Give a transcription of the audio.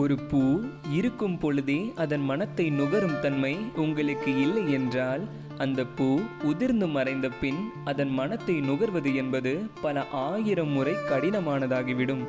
ஒரு பூ இருக்கும் பொழுதே அதன் மனத்தை நுகரும் தன்மை உங்களுக்கு இல்லை என்றால் அந்த பூ உதிர்ந்து மறைந்த பின் அதன் மனத்தை நுகர்வது என்பது பல ஆயிரம் முறை கடினமானதாகிவிடும்.